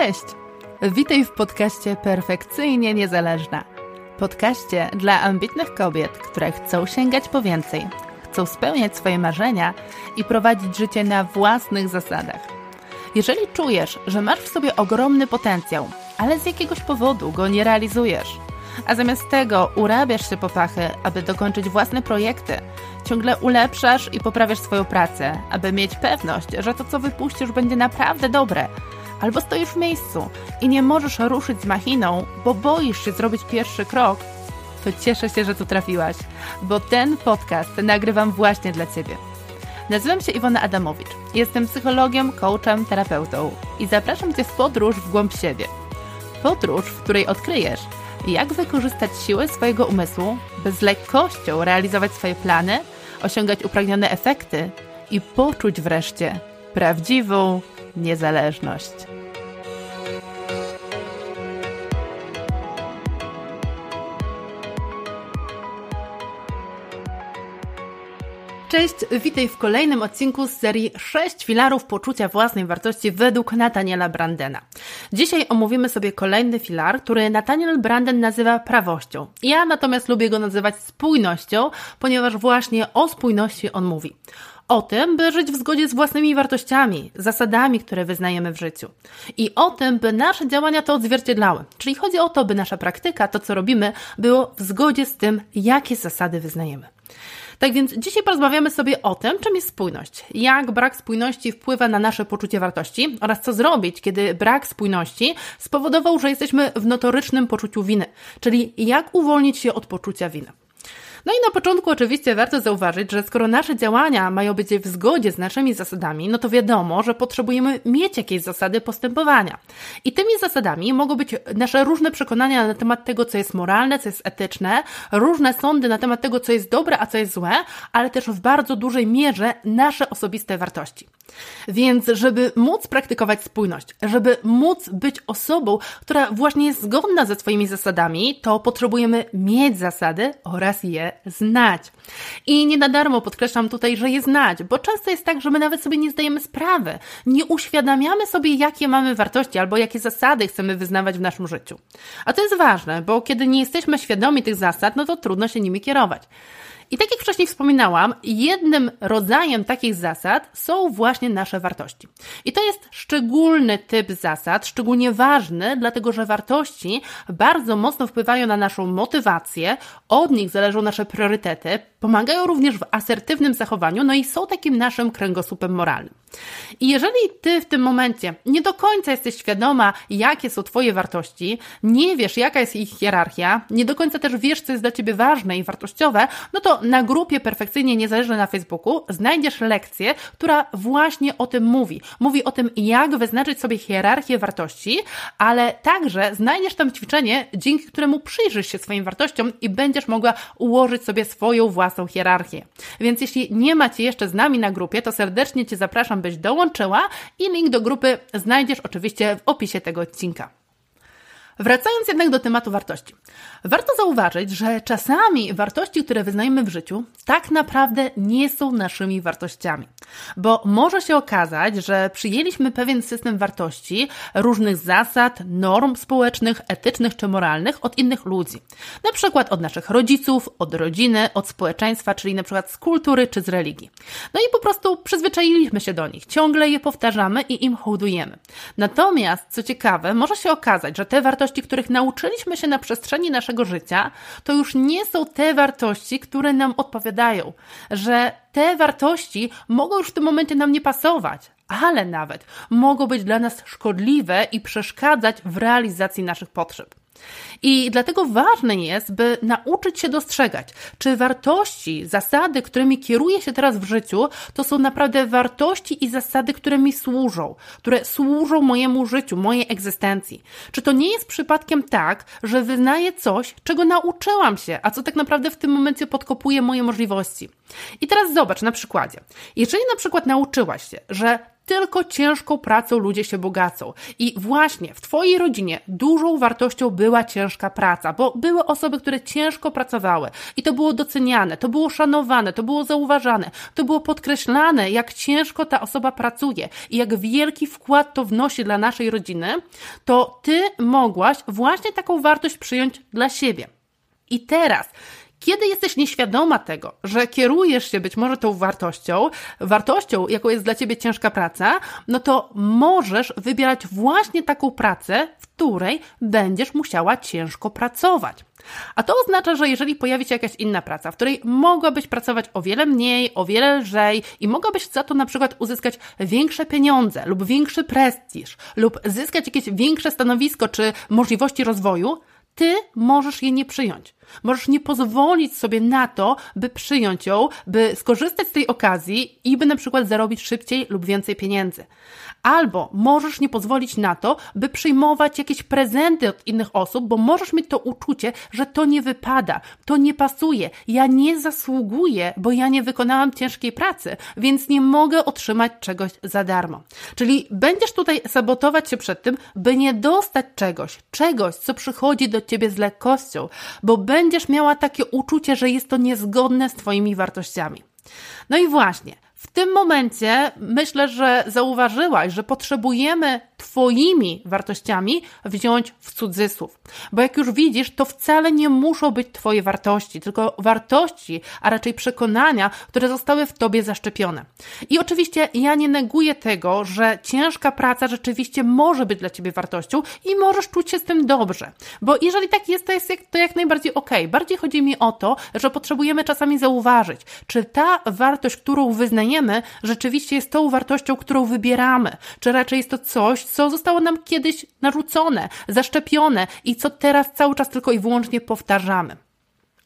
Cześć! Witaj w podcaście Perfekcyjnie Niezależna. Podcaście dla ambitnych kobiet, które chcą sięgać po więcej, chcą spełniać swoje marzenia i prowadzić życie na własnych zasadach. Jeżeli czujesz, że masz w sobie ogromny potencjał, ale z jakiegoś powodu go nie realizujesz, a zamiast tego urabiasz się po pachy, aby dokończyć własne projekty, ciągle ulepszasz i poprawiasz swoją pracę, aby mieć pewność, że to, co wypuścisz, będzie naprawdę dobre – albo stoisz w miejscu i nie możesz ruszyć z machiną, bo boisz się zrobić pierwszy krok, to cieszę się, że tu trafiłaś, bo ten podcast nagrywam właśnie dla Ciebie. Nazywam się Iwona Adamowicz. Jestem psychologiem, coachem, terapeutą i zapraszam Cię w podróż w głąb siebie. Podróż, w której odkryjesz, jak wykorzystać siłę swojego umysłu, by z lekkością realizować swoje plany, osiągać upragnione efekty i poczuć wreszcie prawdziwą niezależność. Cześć, witaj w kolejnym odcinku z serii 6 filarów poczucia własnej wartości według Nataniela Brandena. Dzisiaj omówimy sobie kolejny filar, który Nathaniel Branden nazywa prawością. Ja natomiast lubię go nazywać spójnością, ponieważ właśnie o spójności on mówi o tym, by żyć w zgodzie z własnymi wartościami, zasadami, które wyznajemy w życiu. I o tym, by nasze działania to odzwierciedlały. Czyli chodzi o to, by nasza praktyka, to co robimy, było w zgodzie z tym, jakie zasady wyznajemy. Tak więc dzisiaj porozmawiamy sobie o tym, czym jest spójność, jak brak spójności wpływa na nasze poczucie wartości oraz co zrobić, kiedy brak spójności spowodował, że jesteśmy w notorycznym poczuciu winy, czyli jak uwolnić się od poczucia winy. No i na początku oczywiście warto zauważyć, że skoro nasze działania mają być w zgodzie z naszymi zasadami, no to wiadomo, że potrzebujemy mieć jakieś zasady postępowania. I tymi zasadami mogą być nasze różne przekonania na temat tego, co jest moralne, co jest etyczne, różne sądy na temat tego, co jest dobre, a co jest złe, ale też w bardzo dużej mierze nasze osobiste wartości. Więc, żeby móc praktykować spójność, żeby móc być osobą, która właśnie jest zgodna ze swoimi zasadami, to potrzebujemy mieć zasady oraz je znać. I nie na darmo podkreślam tutaj, że je znać, bo często jest tak, że my nawet sobie nie zdajemy sprawy, nie uświadamiamy sobie, jakie mamy wartości albo jakie zasady chcemy wyznawać w naszym życiu. A to jest ważne, bo kiedy nie jesteśmy świadomi tych zasad, no to trudno się nimi kierować. I tak jak wcześniej wspominałam, jednym rodzajem takich zasad są właśnie nasze wartości. I to jest szczególny typ zasad, szczególnie ważny, dlatego że wartości bardzo mocno wpływają na naszą motywację, od nich zależą nasze priorytety, pomagają również w asertywnym zachowaniu, no i są takim naszym kręgosłupem moralnym. I jeżeli ty w tym momencie nie do końca jesteś świadoma, jakie są twoje wartości, nie wiesz, jaka jest ich hierarchia, nie do końca też wiesz, co jest dla ciebie ważne i wartościowe, no to na grupie Perfekcyjnie Niezależne na Facebooku znajdziesz lekcję, która właśnie o tym mówi. Mówi o tym, jak wyznaczyć sobie hierarchię wartości, ale także znajdziesz tam ćwiczenie, dzięki któremu przyjrzysz się swoim wartościom i będziesz mogła ułożyć sobie swoją własną hierarchię. Więc jeśli nie macie jeszcze z nami na grupie, to serdecznie Cię zapraszam, byś dołączyła i link do grupy znajdziesz oczywiście w opisie tego odcinka. Wracając jednak do tematu wartości. Warto zauważyć, że czasami wartości, które wyznajemy w życiu, tak naprawdę nie są naszymi wartościami. Bo może się okazać, że przyjęliśmy pewien system wartości, różnych zasad, norm społecznych, etycznych czy moralnych od innych ludzi. Na przykład od naszych rodziców, od rodziny, od społeczeństwa, czyli na przykład z kultury czy z religii. No i po prostu przyzwyczailiśmy się do nich, ciągle je powtarzamy i im hołdujemy. Natomiast, co ciekawe, może się okazać, że te wartości których nauczyliśmy się na przestrzeni naszego życia, to już nie są te wartości, które nam odpowiadają, że te wartości mogą już w tym momencie nam nie pasować, ale nawet mogą być dla nas szkodliwe i przeszkadzać w realizacji naszych potrzeb. I dlatego ważne jest, by nauczyć się dostrzegać, czy wartości, zasady, którymi kieruję się teraz w życiu, to są naprawdę wartości i zasady, które mi służą, które służą mojemu życiu, mojej egzystencji. Czy to nie jest przypadkiem tak, że wyznaję coś, czego nauczyłam się, a co tak naprawdę w tym momencie podkopuje moje możliwości? I teraz zobacz na przykładzie. Jeżeli na przykład nauczyłaś się, że tylko ciężką pracą ludzie się bogacą. I właśnie w Twojej rodzinie dużą wartością była ciężka praca, bo były osoby, które ciężko pracowały i to było doceniane, to było szanowane, to było zauważane, to było podkreślane, jak ciężko ta osoba pracuje i jak wielki wkład to wnosi dla naszej rodziny, to Ty mogłaś właśnie taką wartość przyjąć dla siebie. I teraz, kiedy jesteś nieświadoma tego, że kierujesz się być może tą wartością, wartością, jaką jest dla ciebie ciężka praca, no to możesz wybierać właśnie taką pracę, w której będziesz musiała ciężko pracować. A to oznacza, że jeżeli pojawi się jakaś inna praca, w której mogłabyś pracować o wiele mniej, o wiele lżej i mogłabyś za to na przykład uzyskać większe pieniądze lub większy prestiż lub zyskać jakieś większe stanowisko czy możliwości rozwoju, ty możesz je nie przyjąć. Możesz nie pozwolić sobie na to, by przyjąć ją, by skorzystać z tej okazji i by na przykład zarobić szybciej lub więcej pieniędzy. Albo możesz nie pozwolić na to, by przyjmować jakieś prezenty od innych osób, bo możesz mieć to uczucie, że to nie wypada, to nie pasuje, ja nie zasługuję, bo ja nie wykonałam ciężkiej pracy, więc nie mogę otrzymać czegoś za darmo. Czyli będziesz tutaj sabotować się przed tym, by nie dostać czegoś, czegoś, co przychodzi do ciebie z lekkością, bo będziesz miała takie uczucie, że jest to niezgodne z Twoimi wartościami. No i właśnie, w tym momencie myślę, że zauważyłaś, że potrzebujemy Twoimi wartościami wziąć w cudzysłów. Bo jak już widzisz, to wcale nie muszą być Twoje wartości, tylko wartości, a raczej przekonania, które zostały w Tobie zaszczepione. I oczywiście ja nie neguję tego, że ciężka praca rzeczywiście może być dla Ciebie wartością i możesz czuć się z tym dobrze. Bo jeżeli tak jest, to jest to jak najbardziej ok. Bardziej chodzi mi o to, że potrzebujemy czasami zauważyć, czy ta wartość, którą wyznajemy, rzeczywiście jest tą wartością, którą wybieramy, czy raczej jest to coś, co zostało nam kiedyś narzucone, zaszczepione i co teraz cały czas tylko i wyłącznie powtarzamy.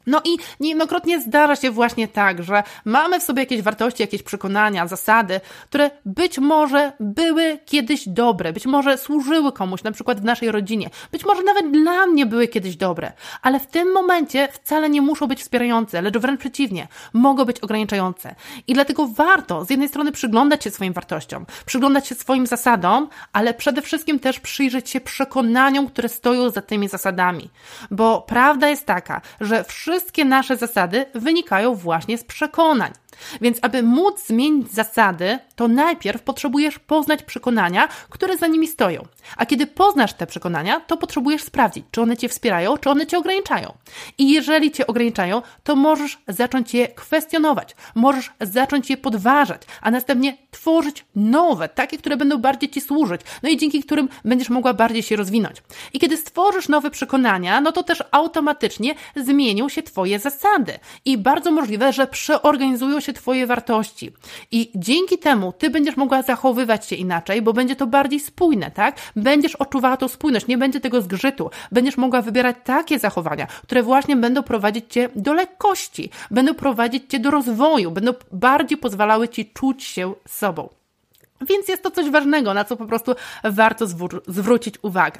No i niejednokrotnie zdarza się właśnie tak, że mamy w sobie jakieś wartości, jakieś przekonania, zasady, które być może były kiedyś dobre, być może służyły komuś, na przykład w naszej rodzinie, być może nawet dla mnie były kiedyś dobre, ale w tym momencie wcale nie muszą być wspierające, lecz wręcz przeciwnie, mogą być ograniczające. I dlatego warto z jednej strony przyglądać się swoim wartościom, przyglądać się swoim zasadom, ale przede wszystkim też przyjrzeć się przekonaniom, które stoją za tymi zasadami. Bo prawda jest taka, że wszyscy wszystkie nasze zasady wynikają właśnie z przekonań. Więc aby móc zmienić zasady, to najpierw potrzebujesz poznać przekonania, które za nimi stoją. A kiedy poznasz te przekonania, to potrzebujesz sprawdzić, czy one cię wspierają, czy one cię ograniczają. I jeżeli cię ograniczają, to możesz zacząć je kwestionować, możesz zacząć je podważać, a następnie tworzyć nowe, takie, które będą bardziej ci służyć, no i dzięki którym będziesz mogła bardziej się rozwinąć. I kiedy stworzysz nowe przekonania, no to też automatycznie zmienią się twoje zasady. I bardzo możliwe, że przeorganizują się Twoje wartości. I dzięki temu Ty będziesz mogła zachowywać się inaczej, bo będzie to bardziej spójne, tak? Będziesz odczuwała tą spójność, nie będzie tego zgrzytu. Będziesz mogła wybierać takie zachowania, które właśnie będą prowadzić Cię do lekkości, będą prowadzić Cię do rozwoju, będą bardziej pozwalały Ci czuć się sobą. Więc jest to coś ważnego, na co po prostu warto zwrócić uwagę.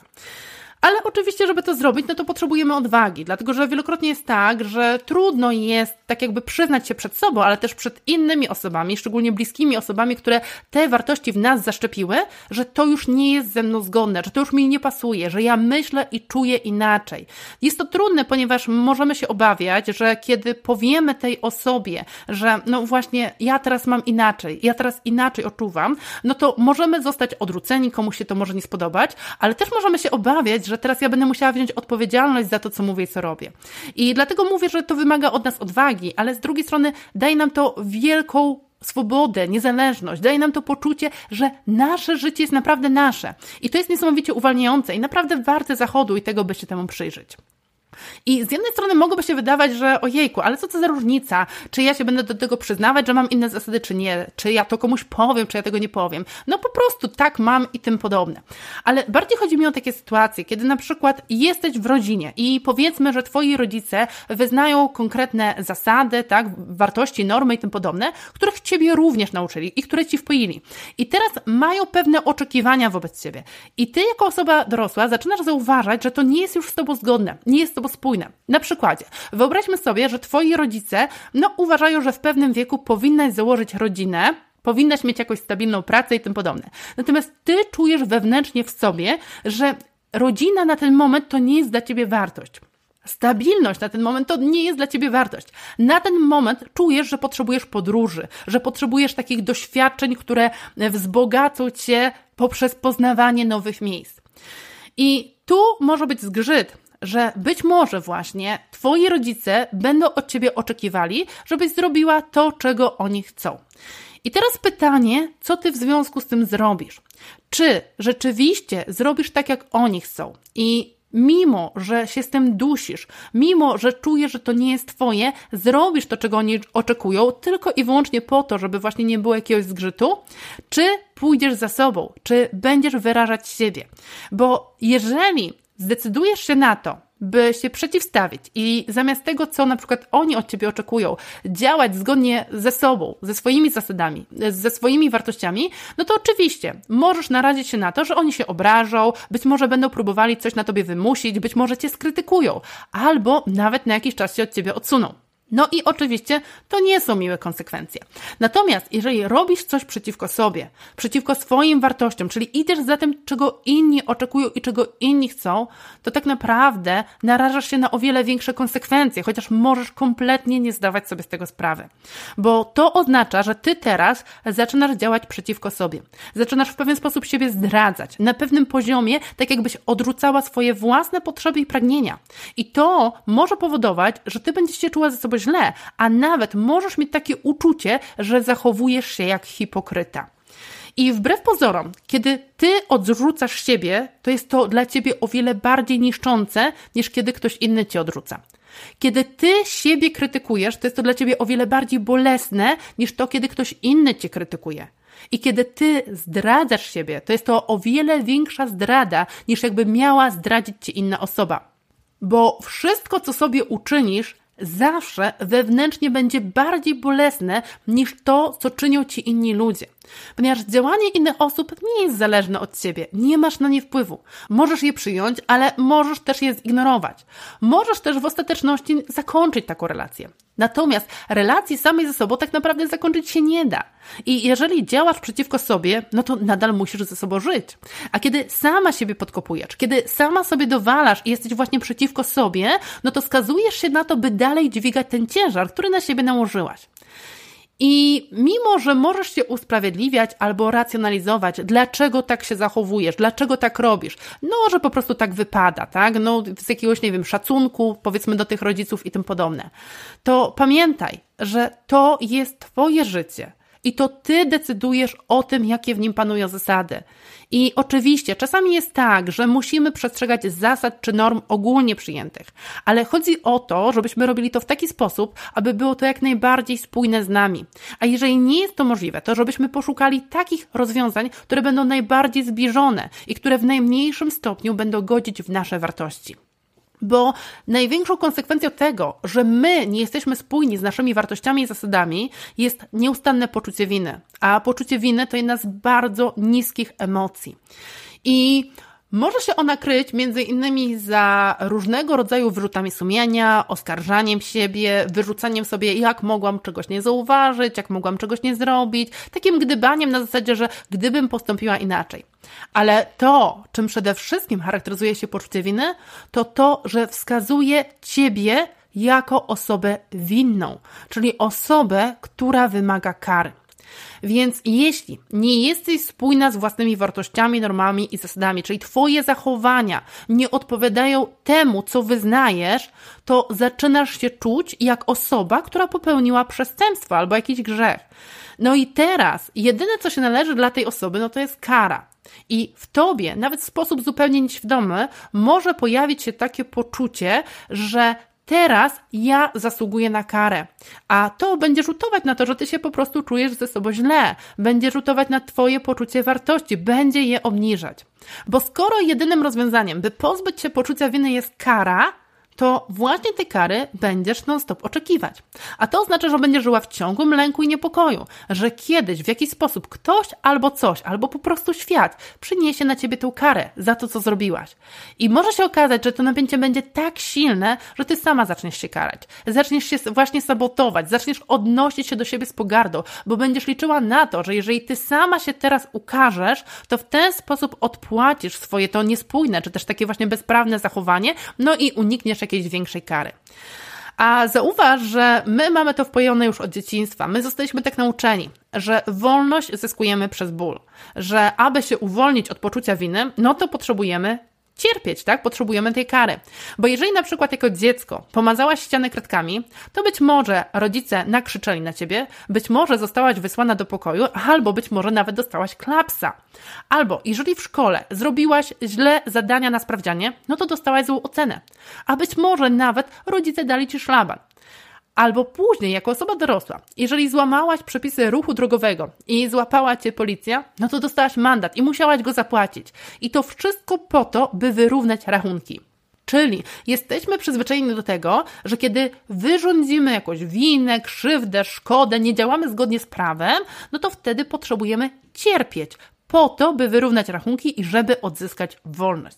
Ale oczywiście, żeby to zrobić, no to potrzebujemy odwagi, dlatego że wielokrotnie jest tak, że trudno jest tak jakby przyznać się przed sobą, ale też przed innymi osobami, szczególnie bliskimi osobami, które te wartości w nas zaszczepiły, że to już nie jest ze mną zgodne, że to już mi nie pasuje, że ja myślę i czuję inaczej. Jest to trudne, ponieważ możemy się obawiać, że kiedy powiemy tej osobie, że no właśnie ja teraz mam inaczej, ja teraz inaczej odczuwam, no to możemy zostać odrzuceni, komuś się to może nie spodobać, ale też możemy się obawiać, że że teraz ja będę musiała wziąć odpowiedzialność za to, co mówię i co robię. I dlatego mówię, że to wymaga od nas odwagi, ale z drugiej strony daje nam to wielką swobodę, niezależność, daje nam to poczucie, że nasze życie jest naprawdę nasze. I to jest niesamowicie uwalniające i naprawdę warte zachodu i tego, by się temu przyjrzeć. I z jednej strony mogłoby się wydawać, że ojejku, ale co to za różnica? Czy ja się będę do tego przyznawać, że mam inne zasady, czy nie? Czy ja to komuś powiem, czy ja tego nie powiem? No po prostu tak mam i tym podobne. Ale bardziej chodzi mi o takie sytuacje, kiedy na przykład jesteś w rodzinie i powiedzmy, że twoi rodzice wyznają konkretne zasady, tak, wartości, normy i tym podobne, których ciebie również nauczyli i które ci wpoili. I teraz mają pewne oczekiwania wobec ciebie. I ty jako osoba dorosła zaczynasz zauważać, że to nie jest już z tobą zgodne, nie jest z tobą spójne. Na przykładzie, wyobraźmy sobie, że twoi rodzice, no, uważają, że w pewnym wieku powinnaś założyć rodzinę, powinnaś mieć jakąś stabilną pracę i tym podobne. Natomiast ty czujesz wewnętrznie w sobie, że rodzina na ten moment to nie jest dla ciebie wartość. Stabilność na ten moment to nie jest dla ciebie wartość. Na ten moment czujesz, że potrzebujesz podróży, że potrzebujesz takich doświadczeń, które wzbogacą cię poprzez poznawanie nowych miejsc. I tu może być zgrzyt, że być może właśnie twoi rodzice będą od ciebie oczekiwali, żebyś zrobiła to, czego oni chcą. I teraz pytanie, co ty w związku z tym zrobisz? Czy rzeczywiście zrobisz tak, jak oni chcą i mimo że się z tym dusisz, mimo że czujesz, że to nie jest twoje, zrobisz to, czego oni oczekują, tylko i wyłącznie po to, żeby właśnie nie było jakiegoś zgrzytu, czy pójdziesz za sobą, czy będziesz wyrażać siebie. Bo jeżeli zdecydujesz się na to, by się przeciwstawić i zamiast tego, co na przykład oni od ciebie oczekują, działać zgodnie ze sobą, ze swoimi zasadami, ze swoimi wartościami, no to oczywiście możesz narazić się na to, że oni się obrażą, być może będą próbowali coś na tobie wymusić, być może cię skrytykują, albo nawet na jakiś czas się od ciebie odsuną. No i oczywiście to nie są miłe konsekwencje. Natomiast jeżeli robisz coś przeciwko sobie, przeciwko swoim wartościom, czyli idziesz za tym, czego inni oczekują i czego inni chcą, to tak naprawdę narażasz się na o wiele większe konsekwencje, chociaż możesz kompletnie nie zdawać sobie z tego sprawy. Bo to oznacza, że ty teraz zaczynasz działać przeciwko sobie. Zaczynasz w pewien sposób siebie zdradzać. Na pewnym poziomie, tak jakbyś odrzucała swoje własne potrzeby i pragnienia. I to może powodować, że ty będziesz się czuła ze sobą źle, a nawet możesz mieć takie uczucie, że zachowujesz się jak hipokryta. I wbrew pozorom, kiedy ty odrzucasz siebie, to jest to dla ciebie o wiele bardziej niszczące, niż kiedy ktoś inny cię odrzuca. Kiedy ty siebie krytykujesz, to jest to dla ciebie o wiele bardziej bolesne, niż to, kiedy ktoś inny cię krytykuje. I kiedy ty zdradzasz siebie, to jest to o wiele większa zdrada, niż jakby miała zdradzić cię inna osoba. Bo wszystko, co sobie uczynisz, zawsze wewnętrznie będzie bardziej bolesne niż to, co czynią ci inni ludzie. Ponieważ działanie innych osób nie jest zależne od ciebie, nie masz na nie wpływu. Możesz je przyjąć, ale możesz też je zignorować. Możesz też w ostateczności zakończyć taką relację. Natomiast relacji samej ze sobą tak naprawdę zakończyć się nie da. I jeżeli działasz przeciwko sobie, no to nadal musisz ze sobą żyć. A kiedy sama siebie podkopujesz, kiedy sama sobie dowalasz i jesteś właśnie przeciwko sobie, no to skazujesz się na to, by dalej dźwigać ten ciężar, który na siebie nałożyłaś. I mimo, że możesz się usprawiedliwiać albo racjonalizować, dlaczego tak się zachowujesz, dlaczego tak robisz, no, że po prostu tak wypada, tak? No, z jakiegoś, nie wiem, szacunku, powiedzmy, do tych rodziców i tym podobne, to pamiętaj, że to jest Twoje życie. I to ty decydujesz o tym, jakie w nim panują zasady. I oczywiście, czasami jest tak, że musimy przestrzegać zasad czy norm ogólnie przyjętych, ale chodzi o to, żebyśmy robili to w taki sposób, aby było to jak najbardziej spójne z nami. A jeżeli nie jest to możliwe, to żebyśmy poszukali takich rozwiązań, które będą najbardziej zbliżone i które w najmniejszym stopniu będą godzić w nasze wartości. Bo największą konsekwencją tego, że my nie jesteśmy spójni z naszymi wartościami i zasadami, jest nieustanne poczucie winy. A poczucie winy to jedna z bardzo niskich emocji. I może się ona kryć między innymi za różnego rodzaju wyrzutami sumienia, oskarżaniem siebie, wyrzucaniem sobie, jak mogłam czegoś nie zauważyć, jak mogłam czegoś nie zrobić, takim gdybaniem na zasadzie, że gdybym postąpiła inaczej. Ale to, czym przede wszystkim charakteryzuje się poczucie winy, to to, że wskazuje ciebie jako osobę winną, czyli osobę, która wymaga kary. Więc jeśli nie jesteś spójna z własnymi wartościami, normami i zasadami, czyli Twoje zachowania nie odpowiadają temu, co wyznajesz, to zaczynasz się czuć jak osoba, która popełniła przestępstwo albo jakiś grzech. No i teraz jedyne, co się należy dla tej osoby, no to jest kara. I w tobie, nawet w sposób zupełnie nieświadomy, może pojawić się takie poczucie, że teraz ja zasługuję na karę. A to będzie rzutować na to, że ty się po prostu czujesz ze sobą źle. Będzie rzutować na twoje poczucie wartości, będzie je obniżać. Bo skoro jedynym rozwiązaniem, by pozbyć się poczucia winy jest kara, to właśnie tej kary będziesz non-stop oczekiwać. A to oznacza, że będziesz żyła w ciągłym lęku i niepokoju, że kiedyś w jakiś sposób ktoś albo coś, albo po prostu świat przyniesie na ciebie tą karę za to, co zrobiłaś. I może się okazać, że to napięcie będzie tak silne, że ty sama zaczniesz się karać. Zaczniesz się właśnie sabotować, zaczniesz odnosić się do siebie z pogardą, bo będziesz liczyła na to, że jeżeli ty sama się teraz ukażesz, to w ten sposób odpłacisz swoje to niespójne, czy też takie właśnie bezprawne zachowanie, no i unikniesz jakiejś większej kary. A zauważ, że my mamy to wpojone już od dzieciństwa. My zostaliśmy tak nauczeni, że wolność zyskujemy przez ból, że aby się uwolnić od poczucia winy, no to potrzebujemy cierpieć, tak? Potrzebujemy tej kary. Bo jeżeli na przykład jako dziecko pomazałaś ścianę kredkami, to być może rodzice nakrzyczeli na ciebie, być może zostałaś wysłana do pokoju, albo być może nawet dostałaś klapsa. Albo jeżeli w szkole zrobiłaś źle zadania na sprawdzianie, no to dostałaś złą ocenę. A być może nawet rodzice dali ci szlaban. Albo później, jako osoba dorosła, jeżeli złamałaś przepisy ruchu drogowego i złapała cię policja, no to dostałaś mandat i musiałaś go zapłacić. I to wszystko po to, by wyrównać rachunki. Czyli jesteśmy przyzwyczajeni do tego, że kiedy wyrządzimy jakąś winę, krzywdę, szkodę, nie działamy zgodnie z prawem, no to wtedy potrzebujemy cierpieć po to, by wyrównać rachunki i żeby odzyskać wolność.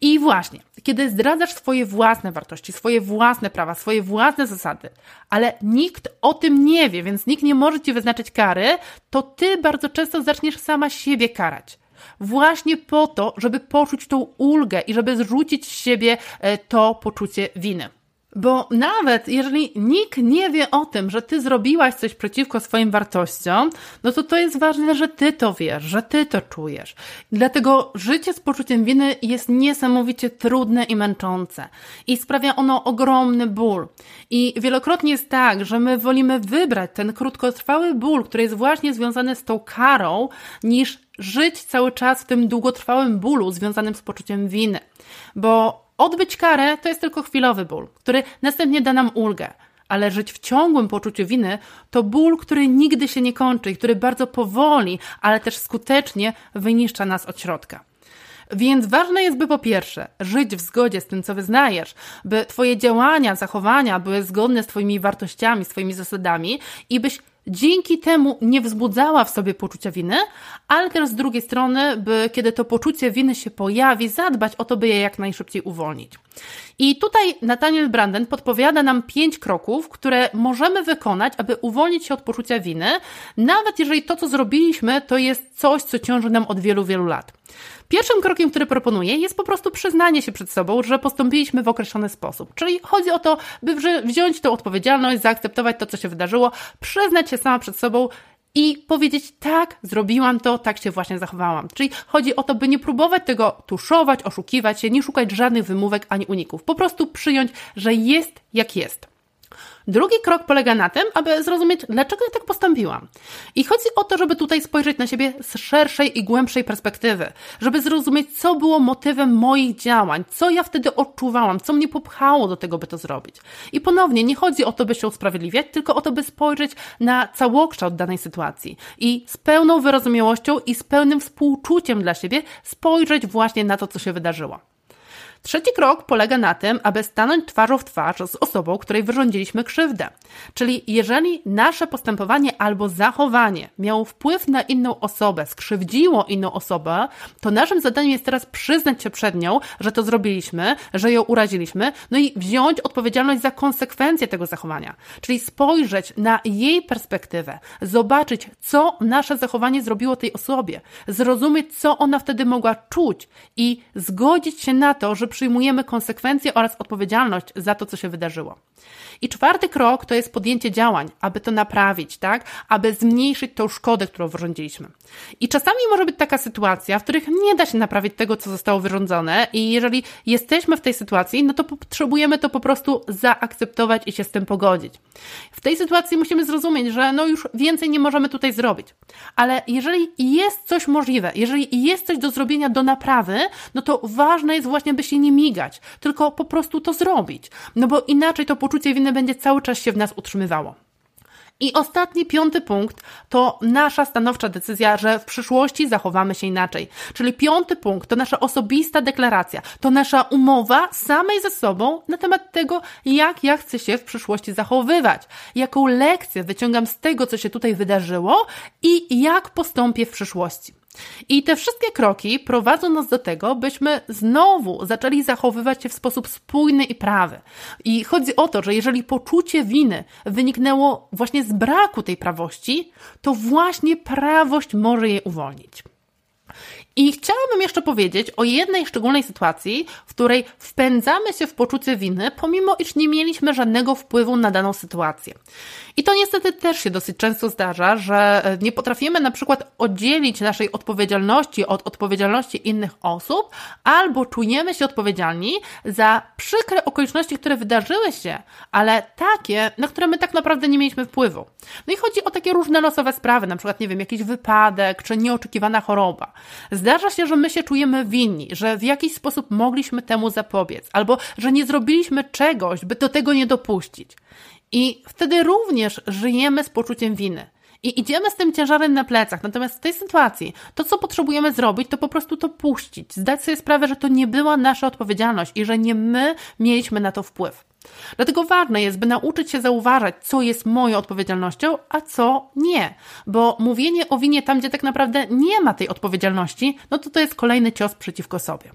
I właśnie, kiedy zdradzasz swoje własne wartości, swoje własne prawa, swoje własne zasady, ale nikt o tym nie wie, więc nikt nie może ci wyznaczyć kary, to ty bardzo często zaczniesz sama siebie karać właśnie po to, żeby poczuć tą ulgę i żeby zrzucić z siebie e, to poczucie winy. Bo nawet jeżeli nikt nie wie o tym, że ty zrobiłaś coś przeciwko swoim wartościom, no to to jest ważne, że ty to wiesz, że ty to czujesz. Dlatego życie z poczuciem winy jest niesamowicie trudne i męczące. I sprawia ono ogromny ból. I wielokrotnie jest tak, że my wolimy wybrać ten krótkotrwały ból, który jest właśnie związany z tą karą, niż żyć cały czas w tym długotrwałym bólu związanym z poczuciem winy. Bo Odbyć karę to jest tylko chwilowy ból, który następnie da nam ulgę, ale żyć w ciągłym poczuciu winy to ból, który nigdy się nie kończy i który bardzo powoli, ale też skutecznie wyniszcza nas od środka. Więc ważne jest, by po pierwsze żyć w zgodzie z tym, co wyznajesz, by Twoje działania, zachowania były zgodne z Twoimi wartościami, swoimi zasadami i byś dzięki temu nie wzbudzała w sobie poczucia winy, ale też z drugiej strony, by kiedy to poczucie winy się pojawi, zadbać o to, by je jak najszybciej uwolnić. I tutaj Nathaniel Branden podpowiada nam pięć kroków, które możemy wykonać, aby uwolnić się od poczucia winy, nawet jeżeli to, co zrobiliśmy, to jest coś, co ciąży nam od wielu, wielu lat. Pierwszym krokiem, który proponuję, jest po prostu przyznanie się przed sobą, że postąpiliśmy w określony sposób. Czyli chodzi o to, by wziąć tę odpowiedzialność, zaakceptować to, co się wydarzyło, przyznać się sama przed sobą, i powiedzieć tak, zrobiłam to, tak się właśnie zachowałam. Czyli chodzi o to, by nie próbować tego tuszować, oszukiwać się, nie szukać żadnych wymówek ani uników. Po prostu przyjąć, że jest jak jest. Drugi krok polega na tym, aby zrozumieć, dlaczego ja tak postąpiłam. I chodzi o to, żeby tutaj spojrzeć na siebie z szerszej i głębszej perspektywy, żeby zrozumieć, co było motywem moich działań, co ja wtedy odczuwałam, co mnie popchało do tego, by to zrobić. I ponownie, nie chodzi o to, by się usprawiedliwiać, tylko o to, by spojrzeć na całokształt danej sytuacji i z pełną wyrozumiałością i z pełnym współczuciem dla siebie spojrzeć właśnie na to, co się wydarzyło. Trzeci krok polega na tym, aby stanąć twarzą w twarz z osobą, której wyrządziliśmy krzywdę. Czyli jeżeli nasze postępowanie albo zachowanie miało wpływ na inną osobę, skrzywdziło inną osobę, to naszym zadaniem jest teraz przyznać się przed nią, że to zrobiliśmy, że ją uraziliśmy, no i wziąć odpowiedzialność za konsekwencje tego zachowania. Czyli spojrzeć na jej perspektywę, zobaczyć, co nasze zachowanie zrobiło tej osobie, zrozumieć, co ona wtedy mogła czuć i zgodzić się na to, że przyjmujemy konsekwencje oraz odpowiedzialność za to, co się wydarzyło. I czwarty krok to jest podjęcie działań, aby to naprawić, tak? Aby zmniejszyć tą szkodę, którą wyrządziliśmy. I czasami może być taka sytuacja, w których nie da się naprawić tego, co zostało wyrządzone i jeżeli jesteśmy w tej sytuacji, no to potrzebujemy to po prostu zaakceptować i się z tym pogodzić. W tej sytuacji musimy zrozumieć, że no już więcej nie możemy tutaj zrobić. Ale jeżeli jest coś możliwe, jeżeli jest coś do zrobienia do naprawy, no to ważne jest właśnie, by się nie migać, tylko po prostu to zrobić. No bo inaczej to poczucie winy będzie cały czas się w nas utrzymywało. I ostatni, piąty punkt to nasza stanowcza decyzja, że w przyszłości zachowamy się inaczej. Czyli piąty punkt to nasza osobista deklaracja, to nasza umowa samej ze sobą na temat tego, jak ja chcę się w przyszłości zachowywać, jaką lekcję wyciągam z tego, co się tutaj wydarzyło i jak postąpię w przyszłości. I te wszystkie kroki prowadzą nas do tego, byśmy znowu zaczęli zachowywać się w sposób spójny i prawy. I chodzi o to, że jeżeli poczucie winy wyniknęło właśnie z braku tej prawości, to właśnie prawość może je uwolnić. I chciałabym jeszcze powiedzieć o jednej szczególnej sytuacji, w której wpędzamy się w poczucie winy, pomimo iż nie mieliśmy żadnego wpływu na daną sytuację. I to niestety też się dosyć często zdarza, że e, nie potrafimy na przykład oddzielić naszej odpowiedzialności od odpowiedzialności innych osób, albo czujemy się odpowiedzialni za przykre okoliczności, które wydarzyły się, ale takie, na które my tak naprawdę nie mieliśmy wpływu. No i chodzi o takie różne losowe sprawy, na przykład, nie wiem, jakiś wypadek, czy nieoczekiwana choroba. Zdarza się, że my się czujemy winni, że w jakiś sposób mogliśmy temu zapobiec, albo że nie zrobiliśmy czegoś, by do tego nie dopuścić. I wtedy również żyjemy z poczuciem winy. I idziemy z tym ciężarem na plecach. Natomiast w tej sytuacji to, co potrzebujemy zrobić, to po prostu to puścić, zdać sobie sprawę, że to nie była nasza odpowiedzialność i że nie my mieliśmy na to wpływ. Dlatego ważne jest, by nauczyć się zauważać, co jest moją odpowiedzialnością, a co nie. Bo mówienie o winie tam, gdzie tak naprawdę nie ma tej odpowiedzialności, no to to jest kolejny cios przeciwko sobie.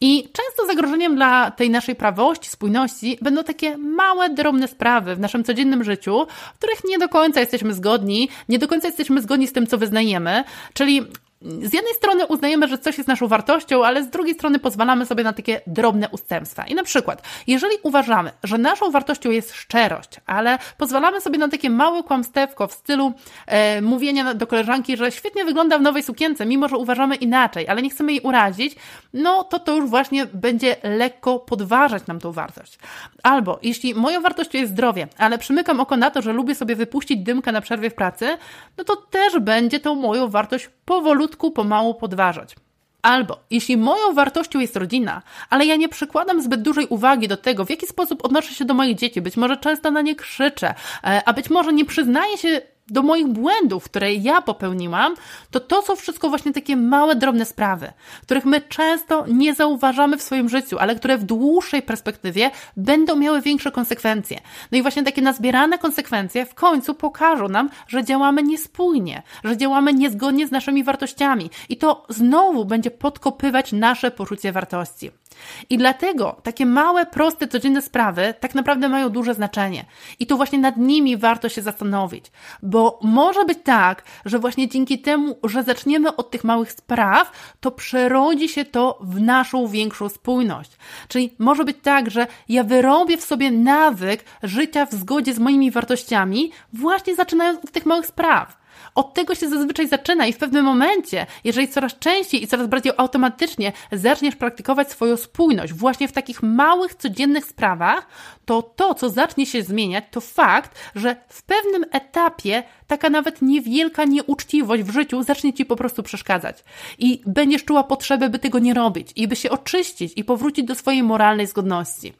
I często zagrożeniem dla tej naszej prawości, spójności będą takie małe, drobne sprawy w naszym codziennym życiu, w których nie do końca jesteśmy zgodni, nie do końca jesteśmy zgodni z tym, co wyznajemy, czyli z jednej strony uznajemy, że coś jest naszą wartością, ale z drugiej strony pozwalamy sobie na takie drobne ustępstwa. I na przykład, jeżeli uważamy, że naszą wartością jest szczerość, ale pozwalamy sobie na takie małe kłamstewko w stylu e, mówienia do koleżanki, że świetnie wygląda w nowej sukience, mimo że uważamy inaczej, ale nie chcemy jej urazić, no to to już właśnie będzie lekko podważać nam tą wartość. Albo jeśli moją wartością jest zdrowie, ale przymykam oko na to, że lubię sobie wypuścić dymkę na przerwie w pracy, no to też będzie tą moją wartość powolutku, pomału podważać. Albo, jeśli moją wartością jest rodzina, ale ja nie przykładam zbyt dużej uwagi do tego, w jaki sposób odnoszę się do moich dzieci, być może często na nie krzyczę, e, a być może nie przyznaję się do moich błędów, które ja popełniłam, to to są wszystko właśnie takie małe, drobne sprawy, których my często nie zauważamy w swoim życiu, ale które w dłuższej perspektywie będą miały większe konsekwencje. No i właśnie takie nazbierane konsekwencje w końcu pokażą nam, że działamy niespójnie, że działamy niezgodnie z naszymi wartościami i to znowu będzie podkopywać nasze poczucie wartości. I dlatego takie małe, proste, codzienne sprawy tak naprawdę mają duże znaczenie. I tu właśnie nad nimi warto się zastanowić, bo może być tak, że właśnie dzięki temu, że zaczniemy od tych małych spraw, to przerodzi się to w naszą większą spójność. Czyli może być tak, że ja wyrobię w sobie nawyk życia w zgodzie z moimi wartościami, właśnie zaczynając od tych małych spraw. Od tego się zazwyczaj zaczyna i w pewnym momencie, jeżeli coraz częściej i coraz bardziej automatycznie zaczniesz praktykować swoją spójność właśnie w takich małych, codziennych sprawach, to to, co zacznie się zmieniać, to fakt, że w pewnym etapie taka nawet niewielka nieuczciwość w życiu zacznie ci po prostu przeszkadzać. I będziesz czuła potrzebę, by tego nie robić i by się oczyścić i powrócić do swojej moralnej zgodności.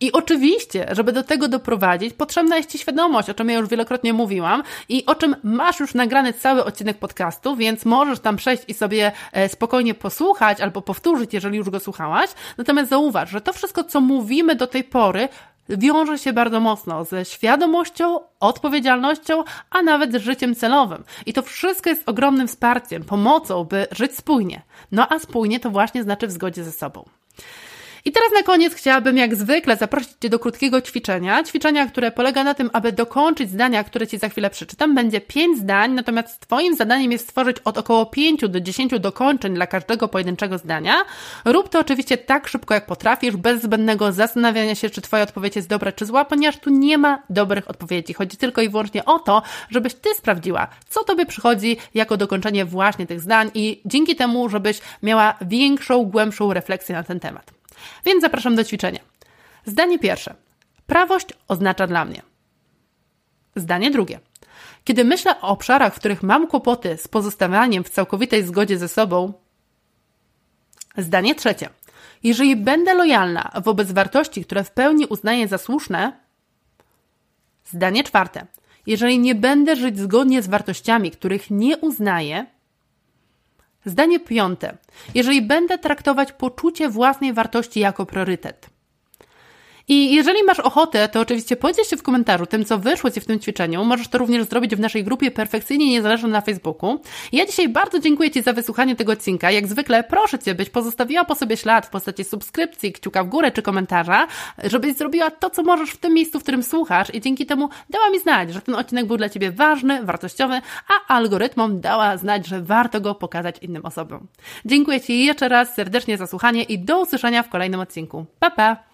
I oczywiście, żeby do tego doprowadzić, potrzebna jest Ci świadomość, o czym ja już wielokrotnie mówiłam i o czym masz już nagrany cały odcinek podcastu, więc możesz tam przejść i sobie e, spokojnie posłuchać albo powtórzyć, jeżeli już go słuchałaś. Natomiast zauważ, że to wszystko, co mówimy do tej pory, wiąże się bardzo mocno ze świadomością, odpowiedzialnością, a nawet z życiem celowym. I to wszystko jest ogromnym wsparciem, pomocą, by żyć spójnie. No a spójnie to właśnie znaczy w zgodzie ze sobą. I teraz na koniec chciałabym jak zwykle zaprosić Cię do krótkiego ćwiczenia. Ćwiczenia, które polega na tym, aby dokończyć zdania, które Ci za chwilę przeczytam. Będzie 5 zdań, natomiast Twoim zadaniem jest stworzyć od około 5 do 10 dokończeń dla każdego pojedynczego zdania. Rób to oczywiście tak szybko, jak potrafisz, bez zbędnego zastanawiania się, czy Twoja odpowiedź jest dobra, czy zła, ponieważ tu nie ma dobrych odpowiedzi. Chodzi tylko i wyłącznie o to, żebyś Ty sprawdziła, co Tobie przychodzi jako dokończenie właśnie tych zdań i dzięki temu, żebyś miała większą, głębszą refleksję na ten temat. Więc zapraszam do ćwiczenia. Zdanie pierwsze. Prawość oznacza dla mnie. Zdanie drugie. Kiedy myślę o obszarach, w których mam kłopoty z pozostawaniem w całkowitej zgodzie ze sobą. Zdanie trzecie. Jeżeli będę lojalna wobec wartości, które w pełni uznaję za słuszne. Zdanie czwarte. jeżeli nie będę żyć zgodnie z wartościami, których nie uznaję, zdanie piąte, jeżeli będę traktować poczucie własnej wartości jako priorytet. I jeżeli masz ochotę, to oczywiście podziel się w komentarzu tym, co wyszło Ci w tym ćwiczeniu. Możesz to również zrobić w naszej grupie Perfekcyjnie Niezależna na Facebooku. Ja dzisiaj bardzo dziękuję Ci za wysłuchanie tego odcinka. Jak zwykle proszę Cię, byś pozostawiła po sobie ślad w postaci subskrypcji, kciuka w górę czy komentarza, żebyś zrobiła to, co możesz w tym miejscu, w którym słuchasz i dzięki temu dała mi znać, że ten odcinek był dla Ciebie ważny, wartościowy, a algorytmom dała znać, że warto go pokazać innym osobom. Dziękuję Ci jeszcze raz serdecznie za słuchanie i do usłyszenia w kolejnym odcinku. Pa, pa!